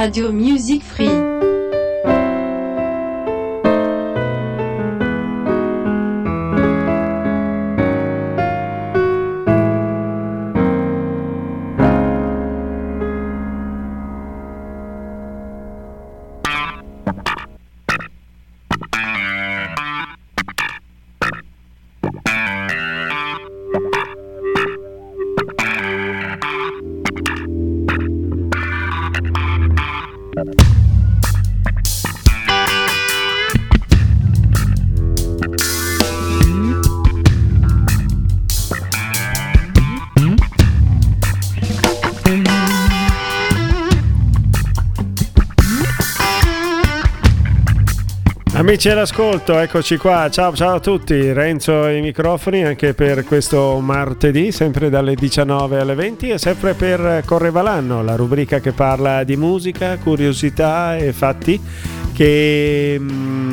Radio Music Free. Amici all'ascolto, eccoci qua, ciao ciao a tutti, Renzo ai microfoni anche per questo martedì, sempre dalle 19 alle 20 e sempre per Correva l'anno, la rubrica che parla di musica, curiosità e fatti che mm,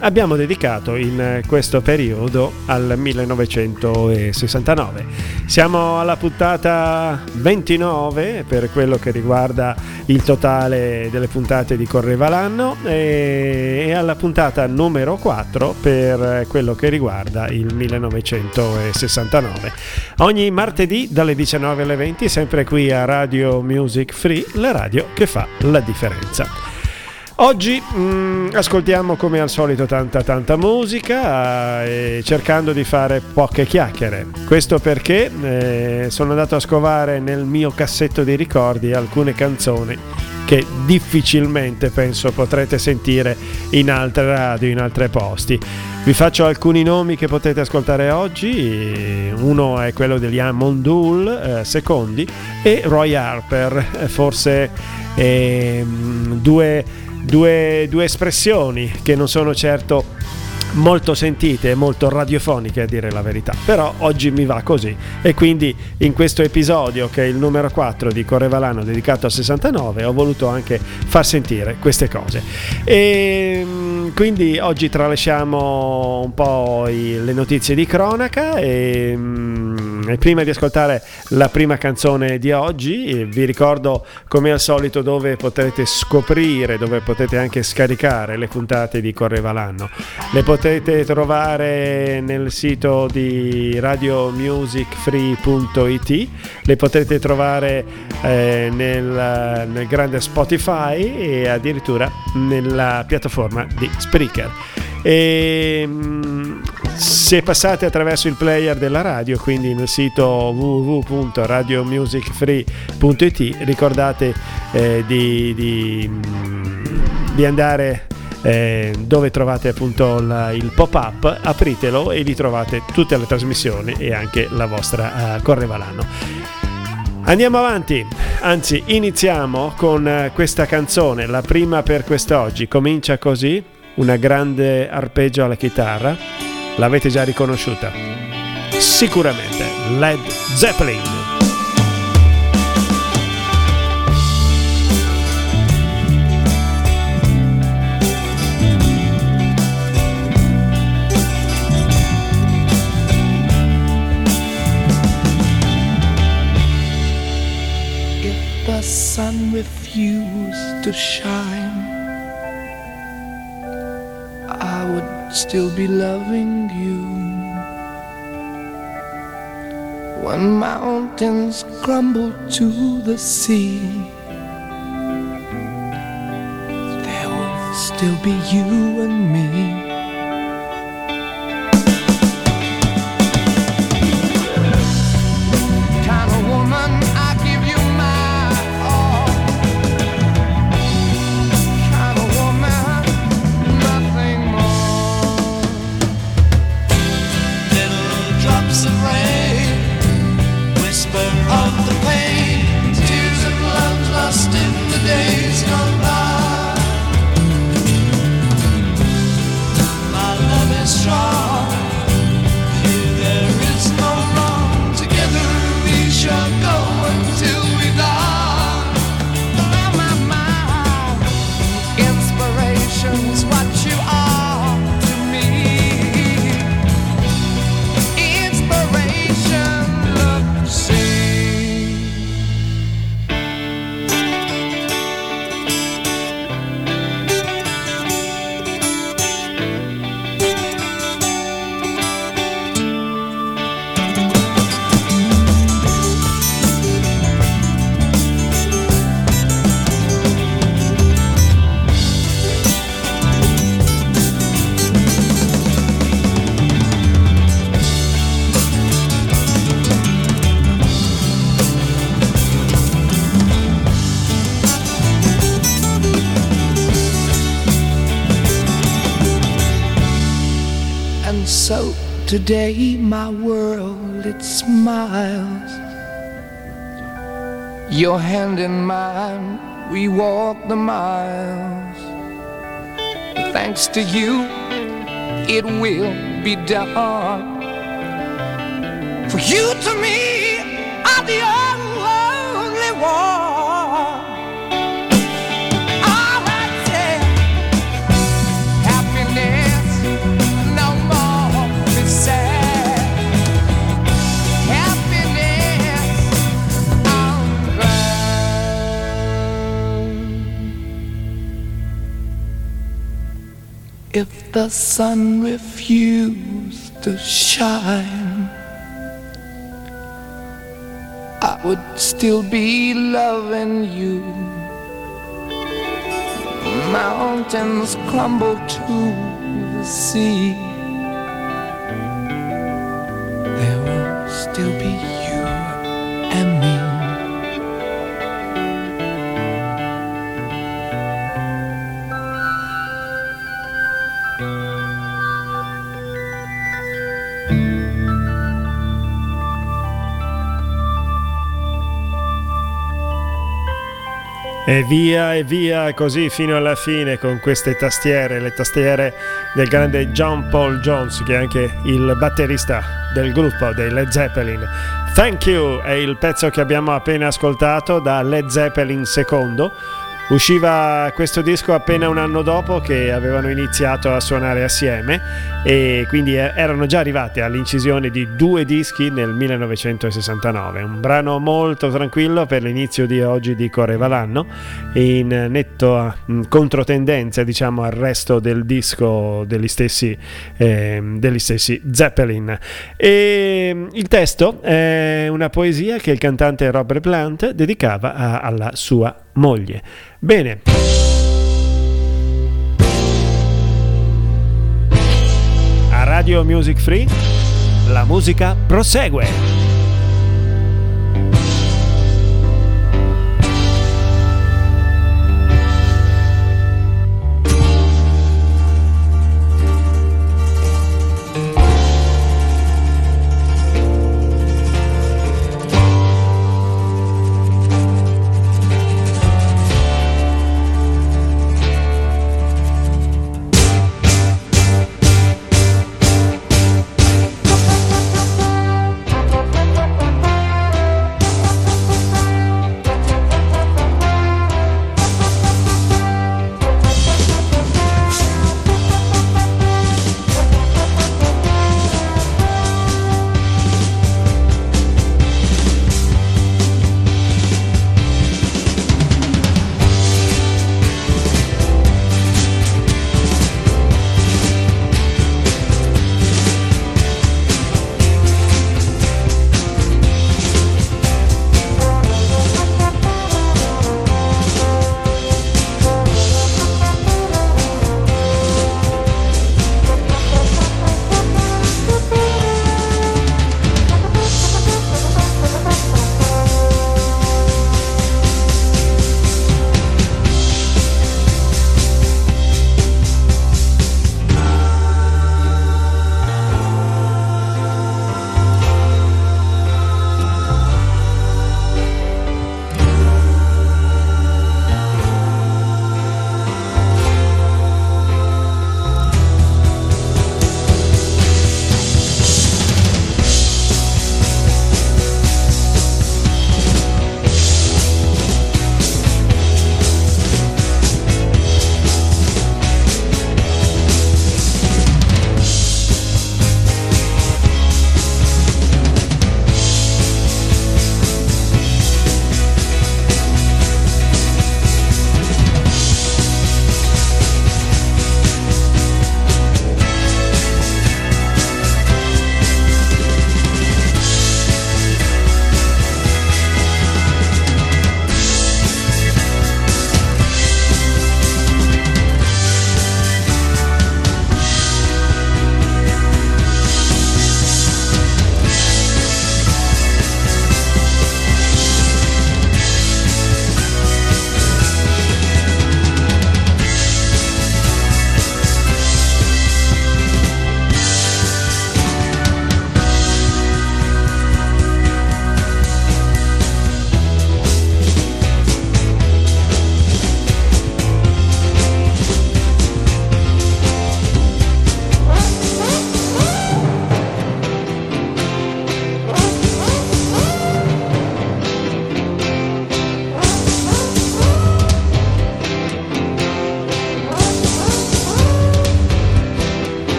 abbiamo dedicato in questo periodo al 1969. Siamo alla puntata 29 per quello che riguarda il totale delle puntate di Correva l'anno e alla puntata numero 4 per quello che riguarda il 1969. Ogni martedì dalle 19 alle 20 sempre qui a Radio Music Free, la radio che fa la differenza. Oggi mh, mm, ascoltiamo come al solito tanta tanta musica eh, cercando di fare poche chiacchiere. Questo perché eh, sono andato a scovare nel mio cassetto di ricordi alcune canzoni che difficilmente penso potrete sentire in altre radio, in altri posti. Vi faccio alcuni nomi che potete ascoltare oggi, uno è quello degli Amondul, eh, secondi, e Roy Harper, eh, forse eh, due due, due espressioni che non sono certo molto sentite molto radiofoniche a dire la verità, però oggi mi va così. E quindi in questo episodio che è il numero 4 di Correvalano dedicato al 69 ho voluto anche far sentire queste cose. E mm, quindi oggi tralasciamo un po' le notizie di cronaca e mm, e prima di ascoltare la prima canzone di oggi, vi ricordo come al solito dove potete scoprire, dove potete anche scaricare le puntate di Correva l'anno. Le potete trovare nel sito di radiomusicfree.it, le potete trovare eh, nel, nel grande Spotify e addirittura nella piattaforma di Spreaker. E, mm, se passate attraverso il player della radio, quindi nel sito www.radiomusicfree.it, ricordate eh, di, di, di, andare eh, dove trovate appunto il pop-up, apritelo e vi trovate tutte le trasmissioni e anche la vostra uh, Correvalano. Andiamo avanti, anzi iniziamo con uh, questa canzone, la prima per quest'oggi, comincia così una grande arpeggio alla chitarra, l'avete già riconosciuta? Sicuramente, Led Zeppelin. sun refused to shine still be loving you. When mountains crumble to the sea, there will still be you and me. Today my world it smiles. Your hand in mine, we walk the miles. Thanks to you, it will be done. For you to me are the the sun refused to shine. I would still be loving you. Mountains crumble to the sea. E via e via così fino alla fine con queste tastiere, le tastiere del grande John Paul Jones che è anche il batterista del gruppo dei Led Zeppelin. Thank You è il pezzo che abbiamo appena ascoltato da Led Zeppelin II Usciva questo disco appena un anno dopo che avevano iniziato a suonare assieme e quindi erano già arrivati all'incisione di due dischi nel 1969. Un brano molto tranquillo per l'inizio di oggi di Correva l'anno, in netto controtendenza diciamo al resto del disco degli stessi, eh, degli stessi Zeppelin. E il testo è una poesia che il cantante Robert Plant dedicava a, alla sua moglie. Bene. A Radio Music Free la musica prosegue.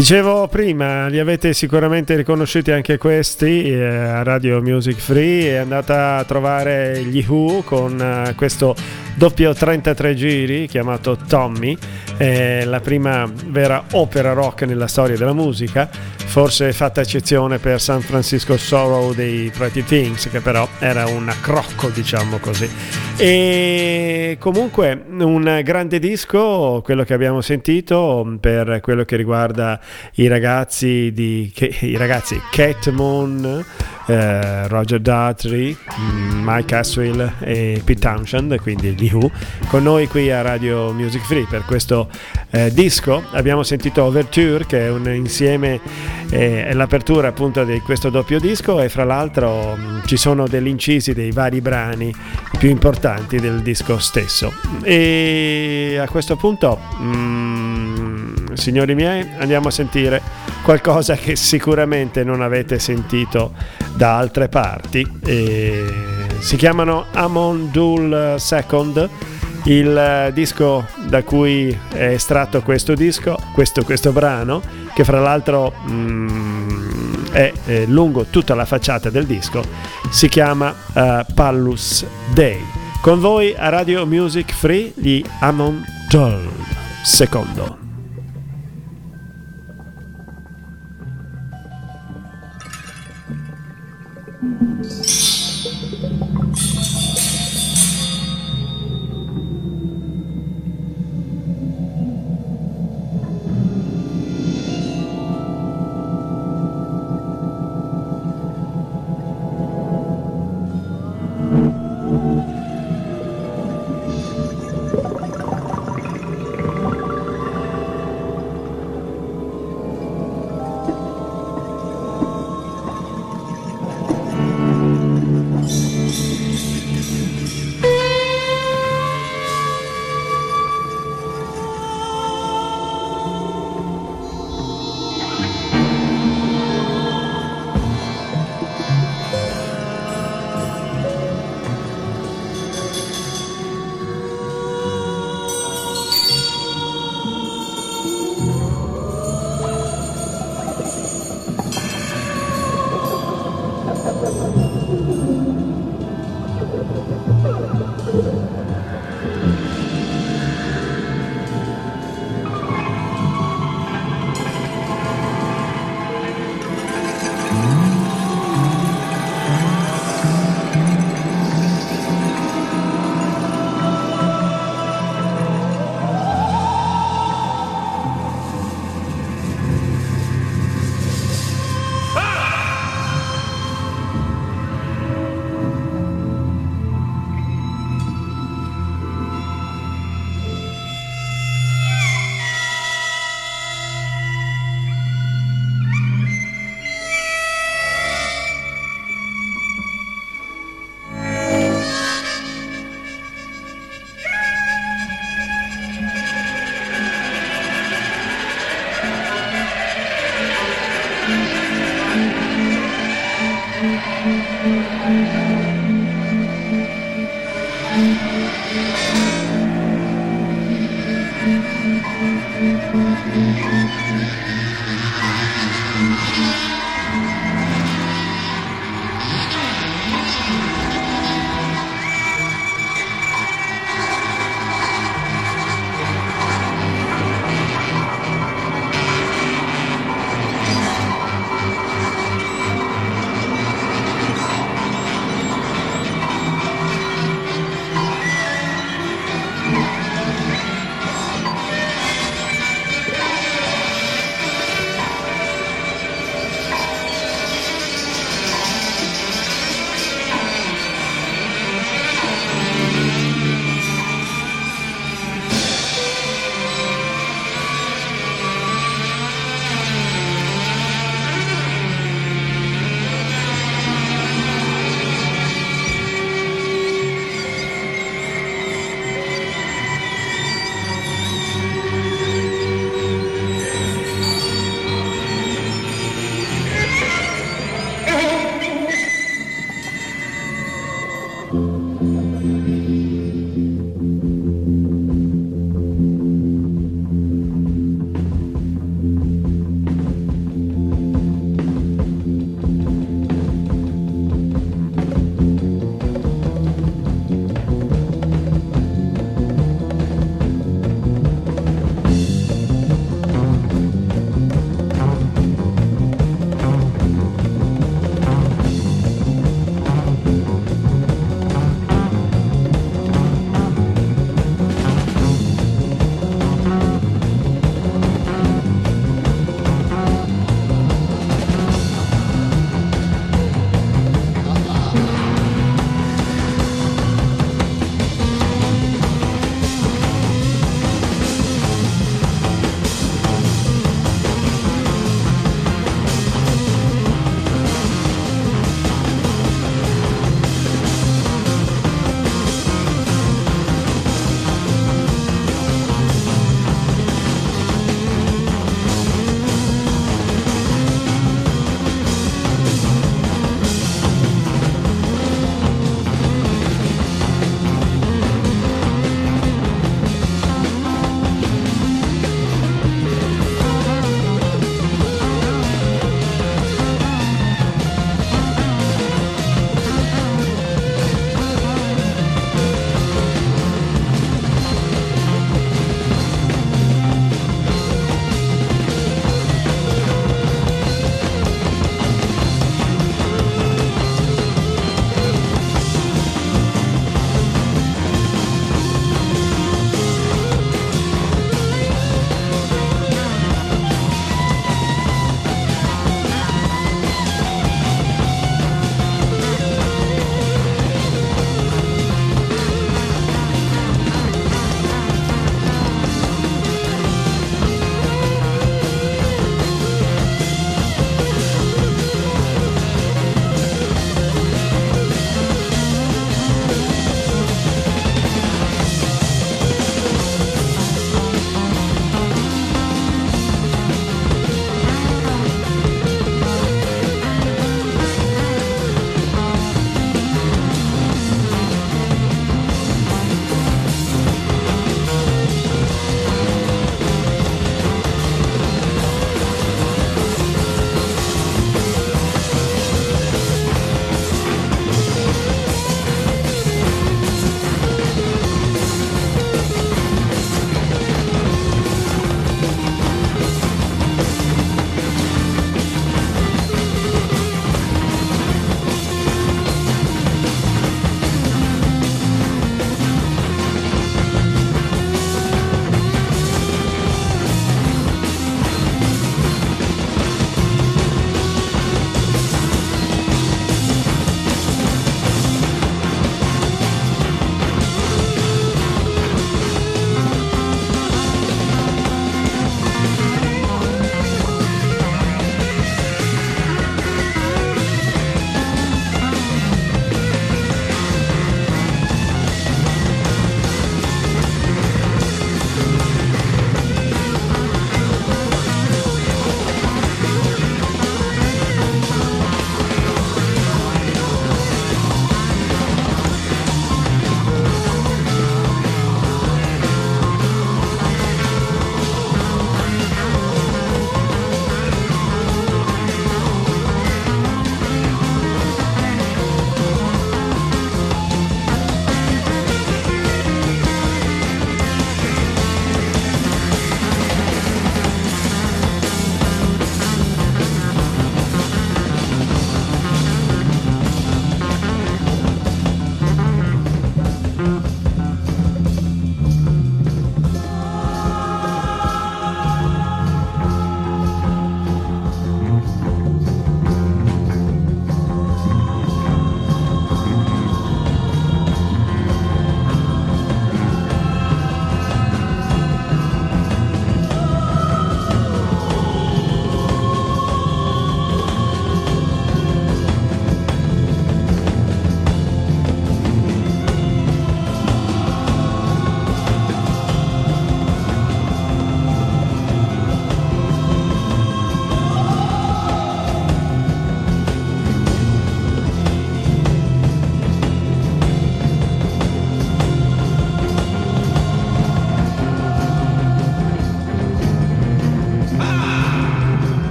Dicevo prima, li avete sicuramente riconosciuti anche questi eh, Radio Music Free, è andata a trovare gli Who con eh, questo doppio 33 giri chiamato Tommy, eh, la prima vera opera rock nella storia della musica, forse fatta eccezione per San Francisco Sorrow dei Pretty Things, che però era un accrocco, diciamo così. E comunque un grande disco, quello che abbiamo sentito, per quello che riguarda i ragazzi di i ragazzi Cat Moon, eh, Roger Daughtry, mm, Mike Aswell e Pete Townshend, quindi gli Who, con noi qui a Radio Music Free per questo eh, disco. Abbiamo sentito Overture che è un insieme, eh, è l'apertura appunto di questo doppio disco e fra l'altro mh, mm, ci sono degli incisi dei vari brani più importanti del disco stesso. E a questo punto... Mh, mm, signori miei, andiamo a sentire qualcosa che sicuramente non avete sentito da altre parti. E si chiamano Amon Dul Second, il disco da cui è estratto questo disco, questo, questo brano, che fra l'altro mm, è, è, lungo tutta la facciata del disco, si chiama uh, Pallus Day. Con voi a Radio Music Free gli Amon Dul Secondo.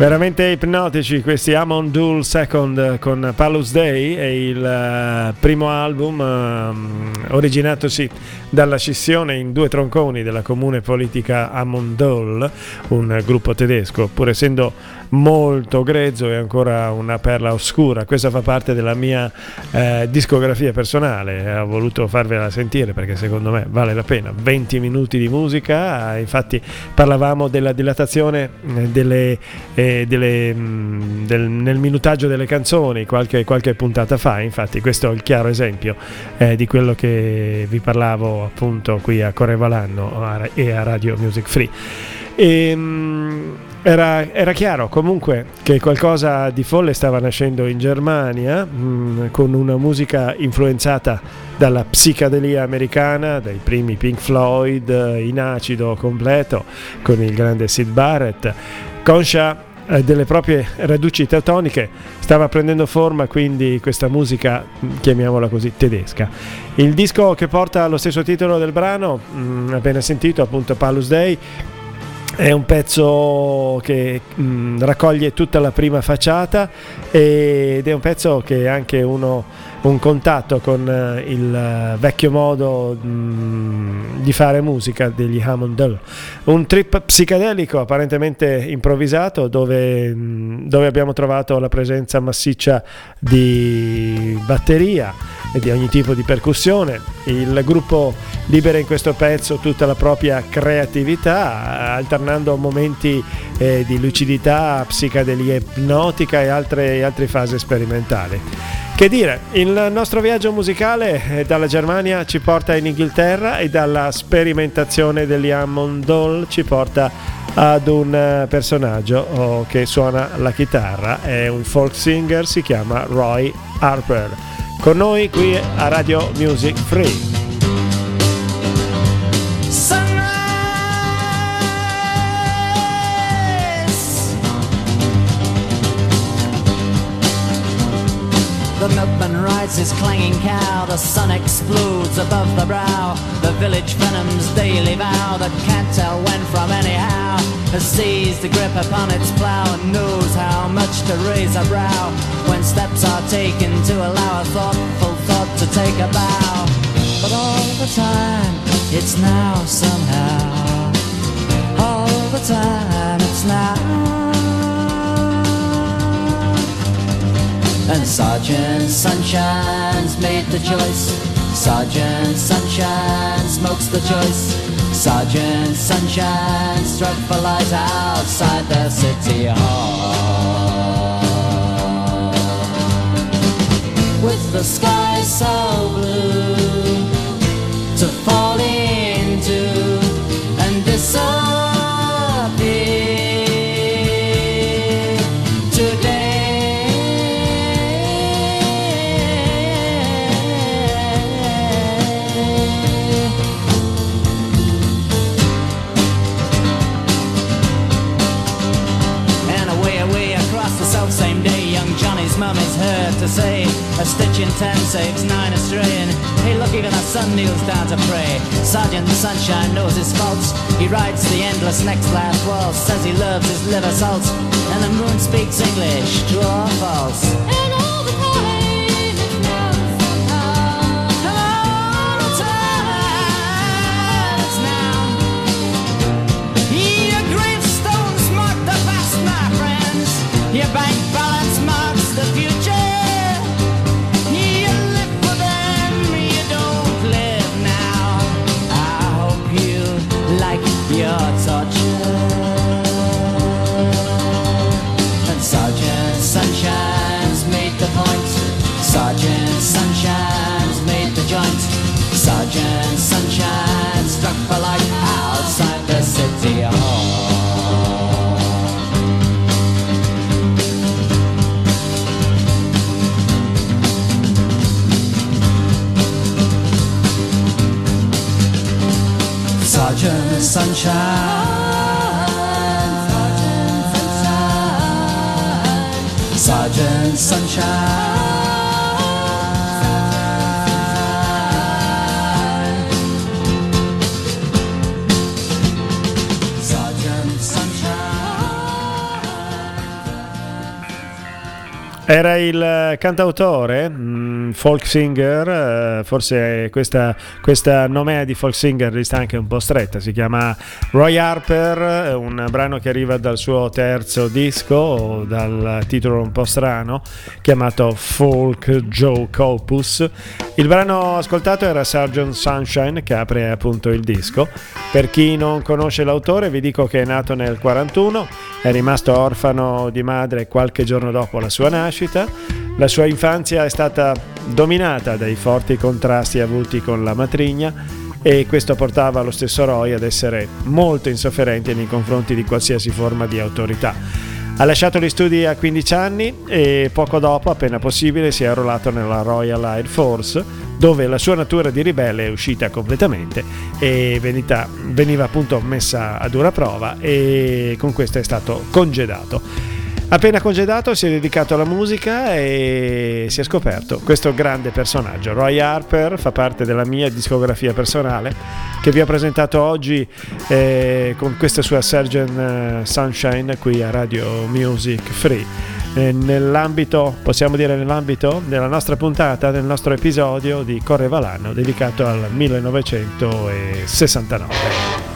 Veramente ipnotici questi Amon Duel Second con Palus Day è il uh, primo album uh, originatosi dalla scissione in due tronconi della comune politica Amon Duel, un gruppo tedesco, pur essendo molto grezzo e ancora una perla oscura. Questa fa parte della mia eh, discografia personale, ho voluto farvela sentire perché secondo me vale la pena. 20 minuti di musica, infatti parlavamo della dilatazione eh, delle, eh, delle, mh, mm, del, nel minutaggio delle canzoni qualche, qualche, puntata fa, infatti questo è il chiaro esempio eh, di quello che vi parlavo appunto qui a Correvalanno e a Radio Music Free. E, ehm, mh, era, era, chiaro comunque che qualcosa di folle stava nascendo in Germania mh, mm, con una musica influenzata dalla psicadelia americana, dai primi Pink Floyd in acido completo con il grande Sid Barrett, conscia eh, delle proprie radici teutoniche stava prendendo forma quindi questa musica, mm, chiamiamola così, tedesca. Il disco che porta lo stesso titolo del brano, mh, mm, appena sentito appunto Palus Day, è un pezzo che mh, mm, raccoglie tutta la prima facciata ed è un pezzo che è anche uno, un contatto con uh, il uh, vecchio modo mh, mm, di fare musica degli Hammond Un trip psichedelico apparentemente improvvisato dove, mh, mm, dove abbiamo trovato la presenza massiccia di batteria di ogni tipo di percussione. Il gruppo libera in questo pezzo tutta la propria creatività, alternando momenti eh, di lucidità, psicadelia ipnotica e altre, altre fasi sperimentali. Che dire, il nostro viaggio musicale eh, dalla Germania ci porta in Inghilterra e dalla sperimentazione degli Hammond Doll ci porta ad un eh, personaggio oh, che suona la chitarra, è un folk singer, si chiama Roy Harper. Con noi qui a Radio Music Free. The rides his clanging cow, the sun explodes above the brow. The village venom's daily vow that can't tell when from anyhow has seized the grip upon its plow and knows how much to raise a brow when steps are taken to allow a thoughtful thought to take a bow. But all the time, it's now somehow. All the time, it's now. And Sergeant Sunshine's made the choice. Sergeant Sunshine smokes the choice. Sergeant Sunshine struck for light outside the city hall. With the sky so blue to fall into and disappear. To say A stitch in ten saves nine straying. Hey look even the sun kneels down to pray. Sergeant Sunshine knows his faults. He rides the endless next last waltz Says he loves his liver salt And the moon speaks English, true or false Era il cantautore, mm, folk singer, eh, forse questa, questa nomea di folk singer sta anche un po' stretta, si chiama Roy Harper, un brano che arriva dal suo terzo disco, dal titolo un po' strano, chiamato Folk Joe Opus. Il brano ascoltato era Sgt. Sunshine che apre appunto il disco. Per chi non conosce l'autore vi dico che è nato nel 41, è rimasto orfano di madre qualche giorno dopo la sua nascita. La sua infanzia è stata dominata dai forti contrasti avuti con la matrigna e questo portava lo stesso Roy ad essere molto insofferente nei confronti di qualsiasi forma di autorità. Ha lasciato gli studi a 15 anni e poco dopo, appena possibile, si è arruolato nella Royal Air Force, dove la sua natura di ribelle è uscita completamente e veniva, veniva appunto messa a dura prova e con questo è stato congedato. Appena congedato si è dedicato alla musica e si è scoperto questo grande personaggio. Roy Harper fa parte della mia discografia personale che vi ho presentato oggi eh, con questa sua Surgeon eh, Sunshine qui a Radio Music Free. Eh, nell'ambito, possiamo dire nell'ambito della nostra puntata, del nostro episodio di Correva l'anno dedicato al 1969.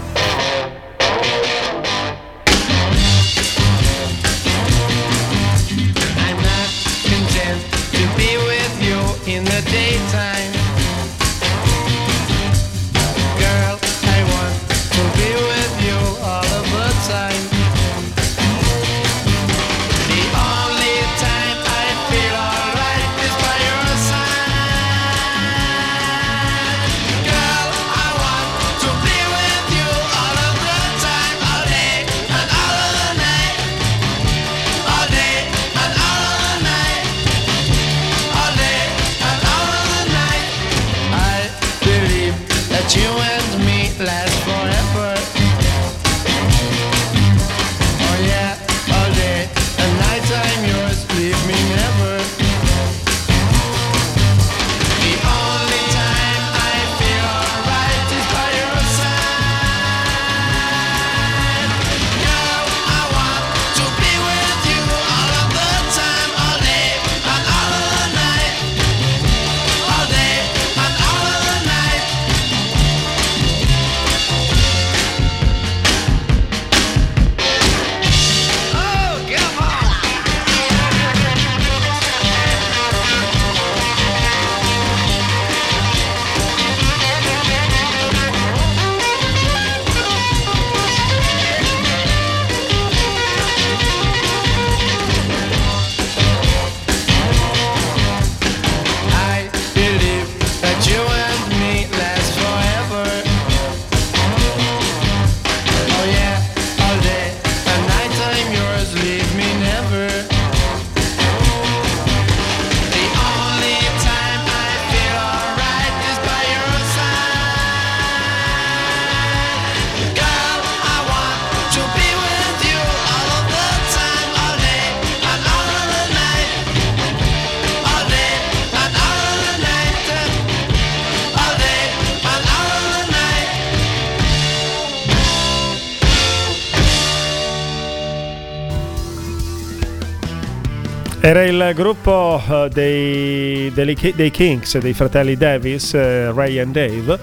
Gruppo uh, dei, dei, dei, Kings, dei fratelli Davis, uh, Ray and Dave,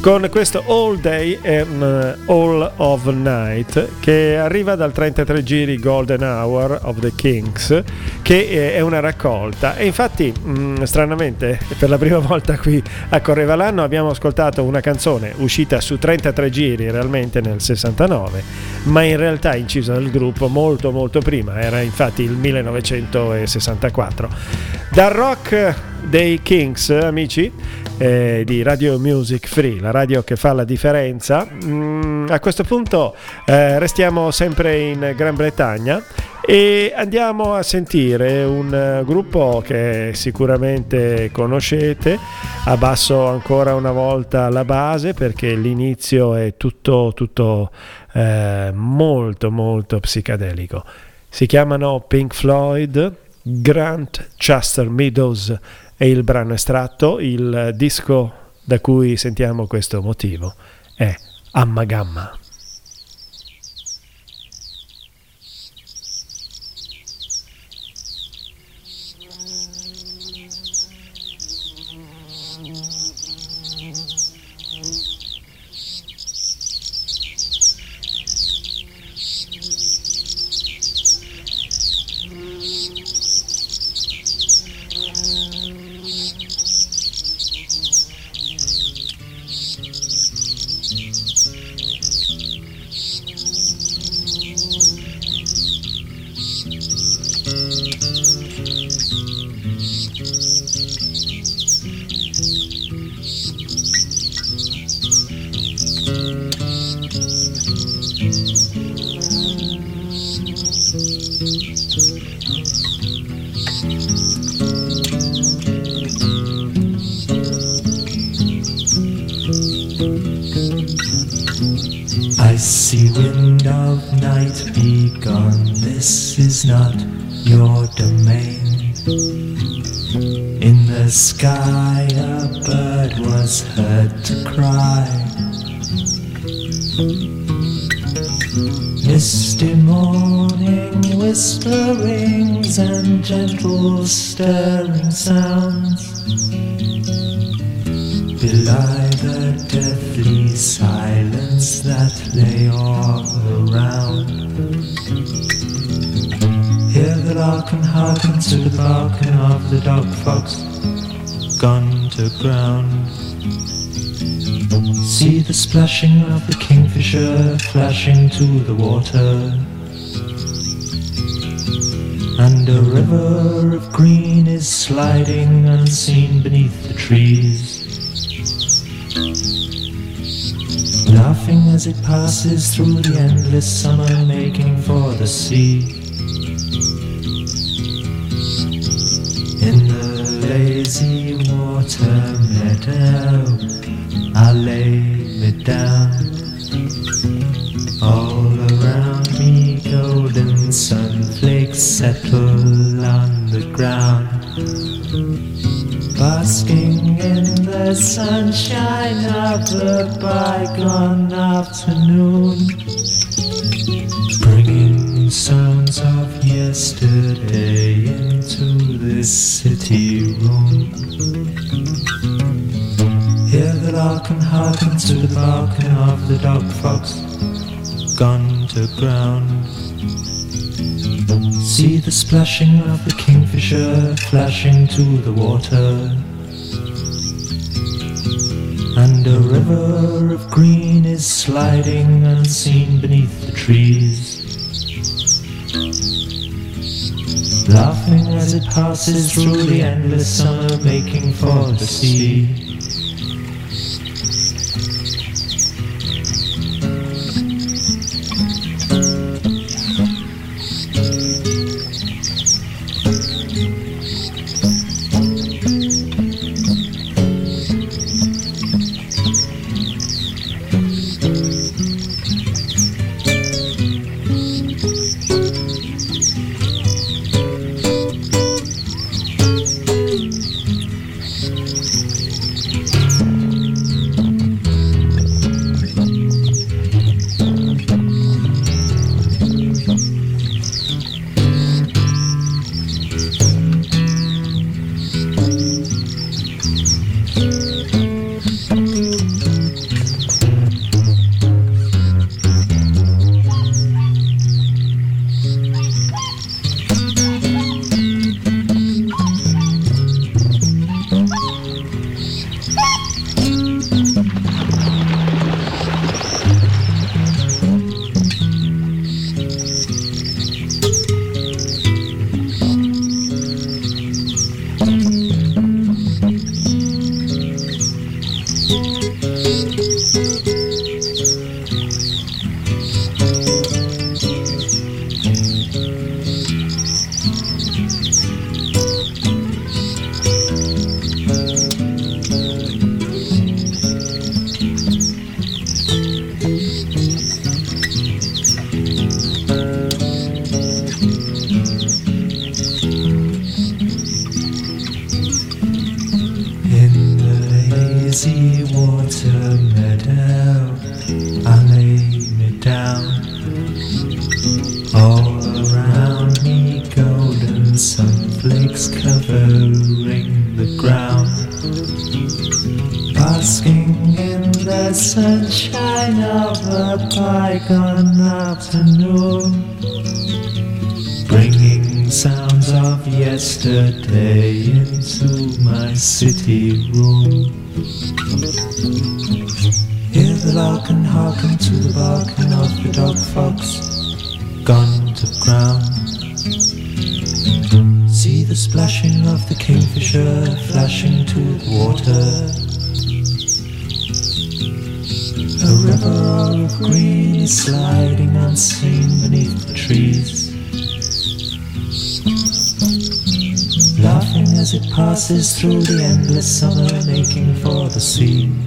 con questo All Day and uh, All of Night che arriva dal 33 giri Golden Hour of the Kings, che è una raccolta. E infatti, mm, stranamente, per la prima volta qui a Correva l'anno abbiamo ascoltato una canzone uscita su 33 giri realmente nel 69, ma in realtà incisa dal gruppo molto molto prima, era infatti il 1964. Dal rock dei Kings, amici, eh, di Radio Music Free, la radio che fa la differenza. Mm, a questo punto eh, restiamo sempre in Gran Bretagna e andiamo a sentire un uh, gruppo che sicuramente conoscete. Abbasso ancora una volta la base perché l'inizio è tutto, tutto eh, molto molto psichedelico. Si chiamano Pink Floyd, Grant Chester Meadows è il brano estratto, il disco da cui sentiamo questo motivo è Amma Gamma. Of the dog fox gone to ground. See the splashing of the kingfisher flashing to the water. And a river of green is sliding unseen beneath the trees. Laughing as it passes through the endless summer, making for the sea. In the lazy water meadow, I lay me down. All around me, golden sunflakes settle on the ground. Basking in the sunshine of the bygone afternoon, of yesterday into this city room. Hear the lark and hearken to the barking of the dog fox gone to ground. See the splashing of the kingfisher flashing to the water. And a river of green is sliding unseen beneath the trees. Laughing as it passes through the endless summer, making for the sea. Yesterday into my city room. Hear the lark and hearken to the barking of the dog fox gone to ground. See the splashing of the kingfisher flashing to the water. A river of green is sliding unseen beneath the trees. As it passes through the endless summer, making for the sea.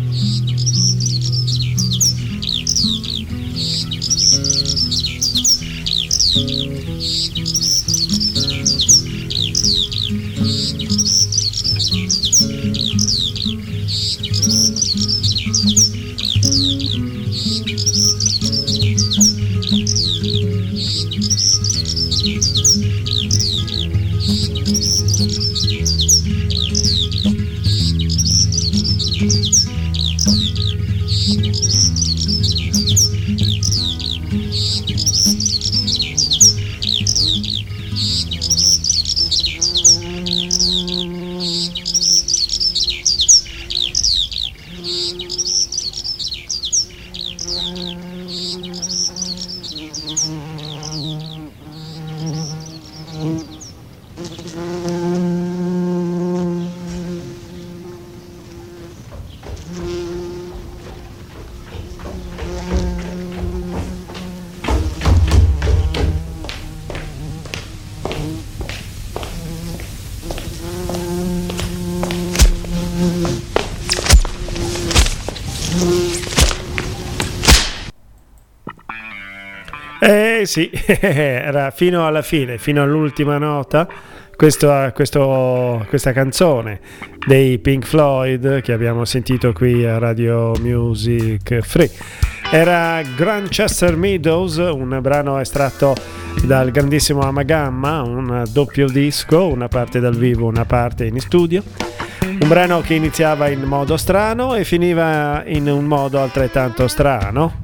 Eh sì, era fino alla fine, fino all'ultima nota, questo, questo, questa canzone dei Pink Floyd che abbiamo sentito qui a Radio Music Free. Era Grandchester Meadows, un brano estratto dal grandissimo Amagamma, un doppio disco, una parte dal vivo, una parte in studio. Un brano che iniziava in modo strano e finiva in un modo altrettanto strano,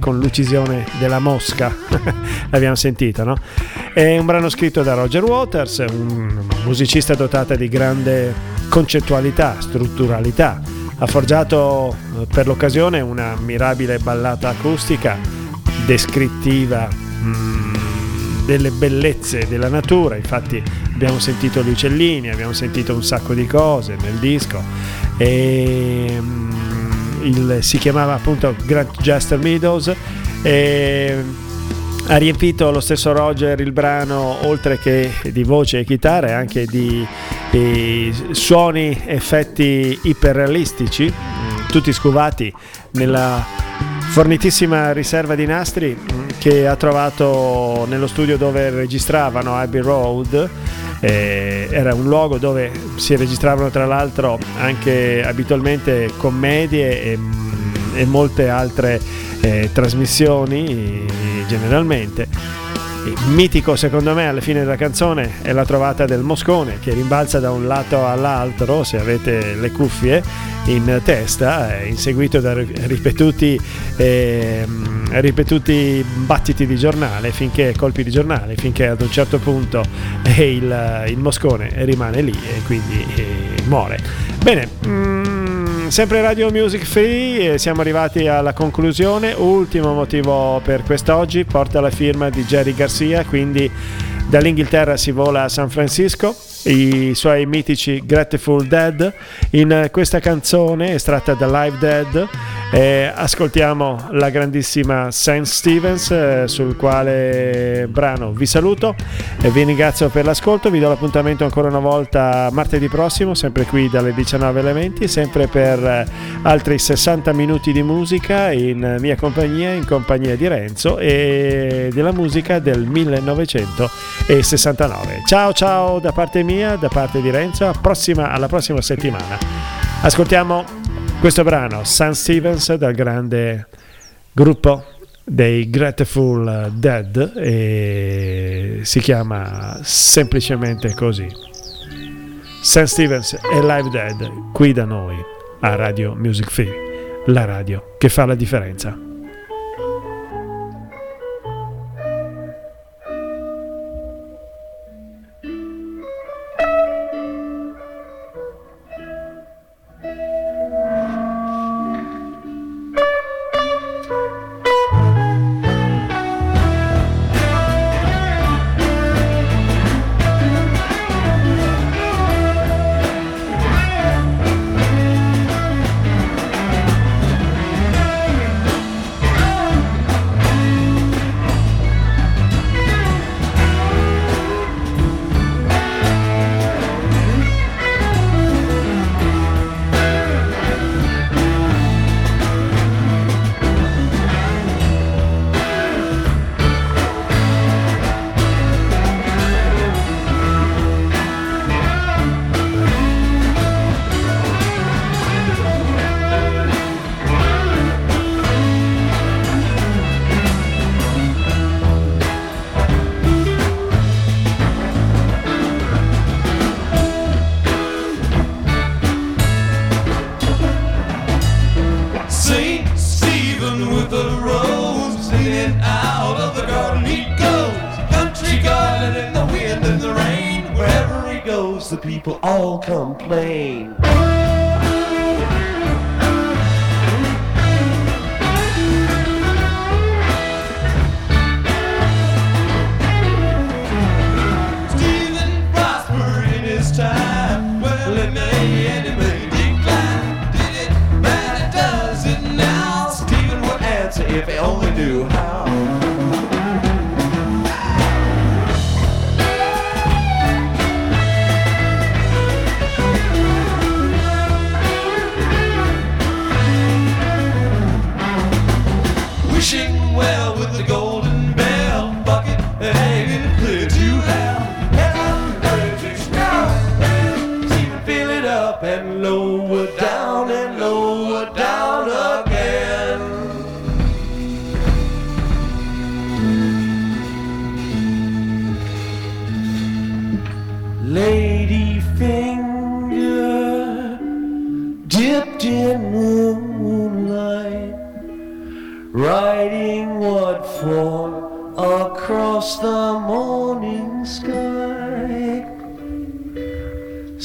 con l'uccisione della mosca, l'abbiamo sentito, no? È un brano scritto da Roger Waters, un musicista dotato di grande concettualità, strutturalità. Ha forgiato eh, per l'occasione una mirabile ballata acustica descrittiva. Mm, delle bellezze della natura, infatti abbiamo sentito gli uccellini, abbiamo sentito un sacco di cose nel disco. E mm, il, si chiamava appunto Grant Jester Meadows. E ha riempito lo stesso Roger il brano oltre che di voce e chitarre anche di, di suoni effetti iperrealistici tutti scovati nella fornitissima riserva di nastri che ha trovato nello studio dove registravano Abbey Road. Era un luogo dove si registravano tra l'altro anche abitualmente commedie e, e molte altre eh, trasmissioni generalmente mitico secondo me alla fine della canzone è la trovata del moscone che rimbalza da un lato all'altro se avete le cuffie in testa eh, inseguito da ripetuti, eh, ripetuti battiti di giornale finché colpi di giornale finché ad un certo punto eh, il, il, moscone rimane lì e quindi eh, muore. Bene mm, sempre Radio Music Free, siamo arrivati alla conclusione. Ultimo motivo per quest'oggi porta la firma di Jerry Garcia, quindi dall'Inghilterra si vola a San Francisco i suoi mitici Grateful Dead. In questa canzone, estratta da Live Dead, eh, ascoltiamo la grandissima Sam Stevens, eh, sul quale brano vi saluto e vi ringrazio per l'ascolto. Vi do l'appuntamento ancora una volta martedì prossimo, sempre qui dalle 19 elementi, sempre per eh, altri 60 minuti di musica in mia compagnia, in compagnia di Renzo e della musica del 1969. Ciao ciao da parte mia mia, da parte di Renzo, prossima, alla prossima settimana. Ascoltiamo questo brano, Sun Stevens, dal grande gruppo dei Grateful Dead e si chiama semplicemente così. Sun Stevens e Live Dead qui da noi a Radio Music Free, la radio che fa la differenza.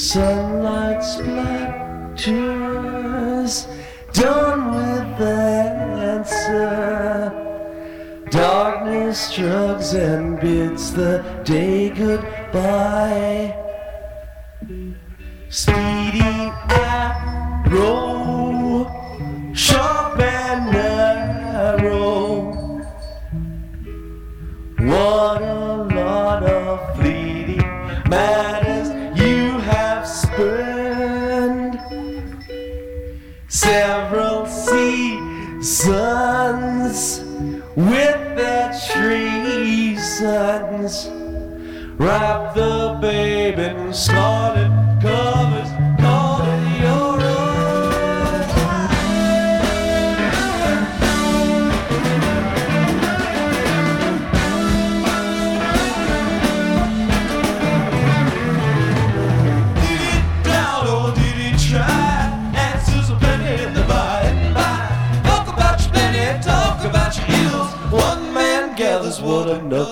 Sunlight splatters, done with the answer. Darkness shrugs and bids the day goodbye. Speed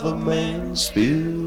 a man's view.